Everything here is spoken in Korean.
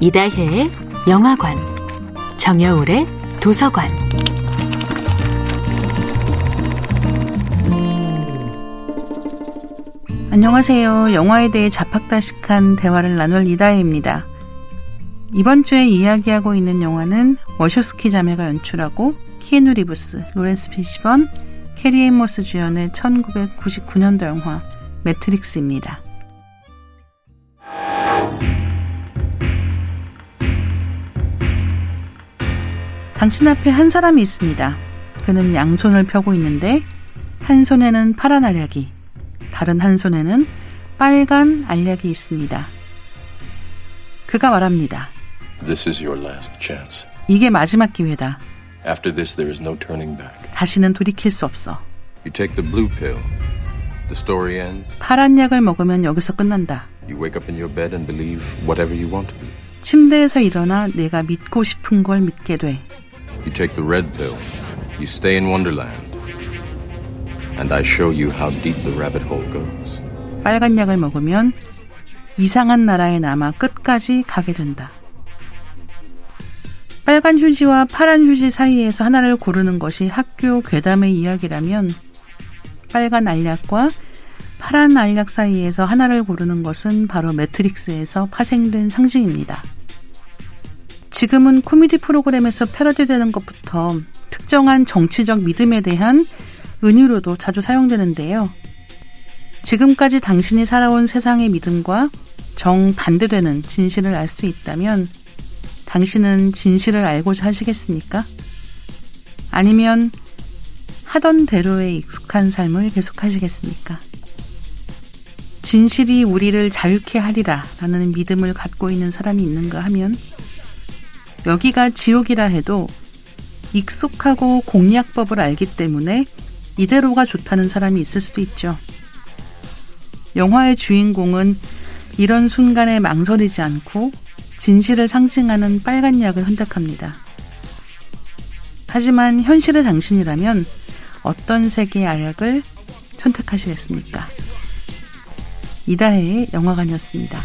이다혜의 영화관, 정여울의 도서관. 안녕하세요. 영화에 대해 잡학다식한 대화를 나눌 이다혜입니다. 이번 주에 이야기하고 있는 영화는 워쇼스키 자매가 연출하고 키에누 리브스, 로렌스 피시번, 캐리 앤 모스 주연의 1999년도 영화 매트릭스입니다. 당신 앞에 한 사람이 있습니다. 그는 양손을 펴고 있는데 한 손에는 파란 알약이, 다른 한 손에는 빨간 알약이 있습니다. 그가 말합니다. This is your last chance. 이게 마지막 기회다. After this, there is no turning back. 다시는 돌이킬 수 없어. 파란 약을 먹으면 여기서 끝난다. You wake up in your bed and believe whatever you want to believe. 침대에서 일어나 내가 믿고 싶은 걸 믿게 돼. You take the red pill. You stay in Wonderland. And I show you how deep the rabbit hole goes. 빨간 약을 먹으면 이상한 나라에 남아 끝까지 가게 된다. 빨간 휴지와 파란 휴지 사이에서 하나를 고르는 것이 학교 괴담의 이야기라면 빨간 알약과 파란 알약 사이에서 하나를 고르는 것은 바로 매트릭스에서 파생된 상징입니다. 지금은 코미디 프로그램에서 패러디되는 것부터 특정한 정치적 믿음에 대한 은유로도 자주 사용되는데요. 지금까지 당신이 살아온 세상의 믿음과 정반대되는 진실을 알 수 있다면 당신은 진실을 알고자 하시겠습니까? 아니면 하던 대로의 익숙한 삶을 계속하시겠습니까? 진실이 우리를 자유케 하리라 라는 믿음을 갖고 있는 사람이 있는가 하면 여기가 지옥이라 해도 익숙하고 공략법을 알기 때문에 이대로가 좋다는 사람이 있을 수도 있죠. 영화의 주인공은 이런 순간에 망설이지 않고 진실을 상징하는 빨간 약을 선택합니다. 하지만 현실의 당신이라면 어떤 색의 알약을 선택하시겠습니까? 이다혜의 영화관이었습니다.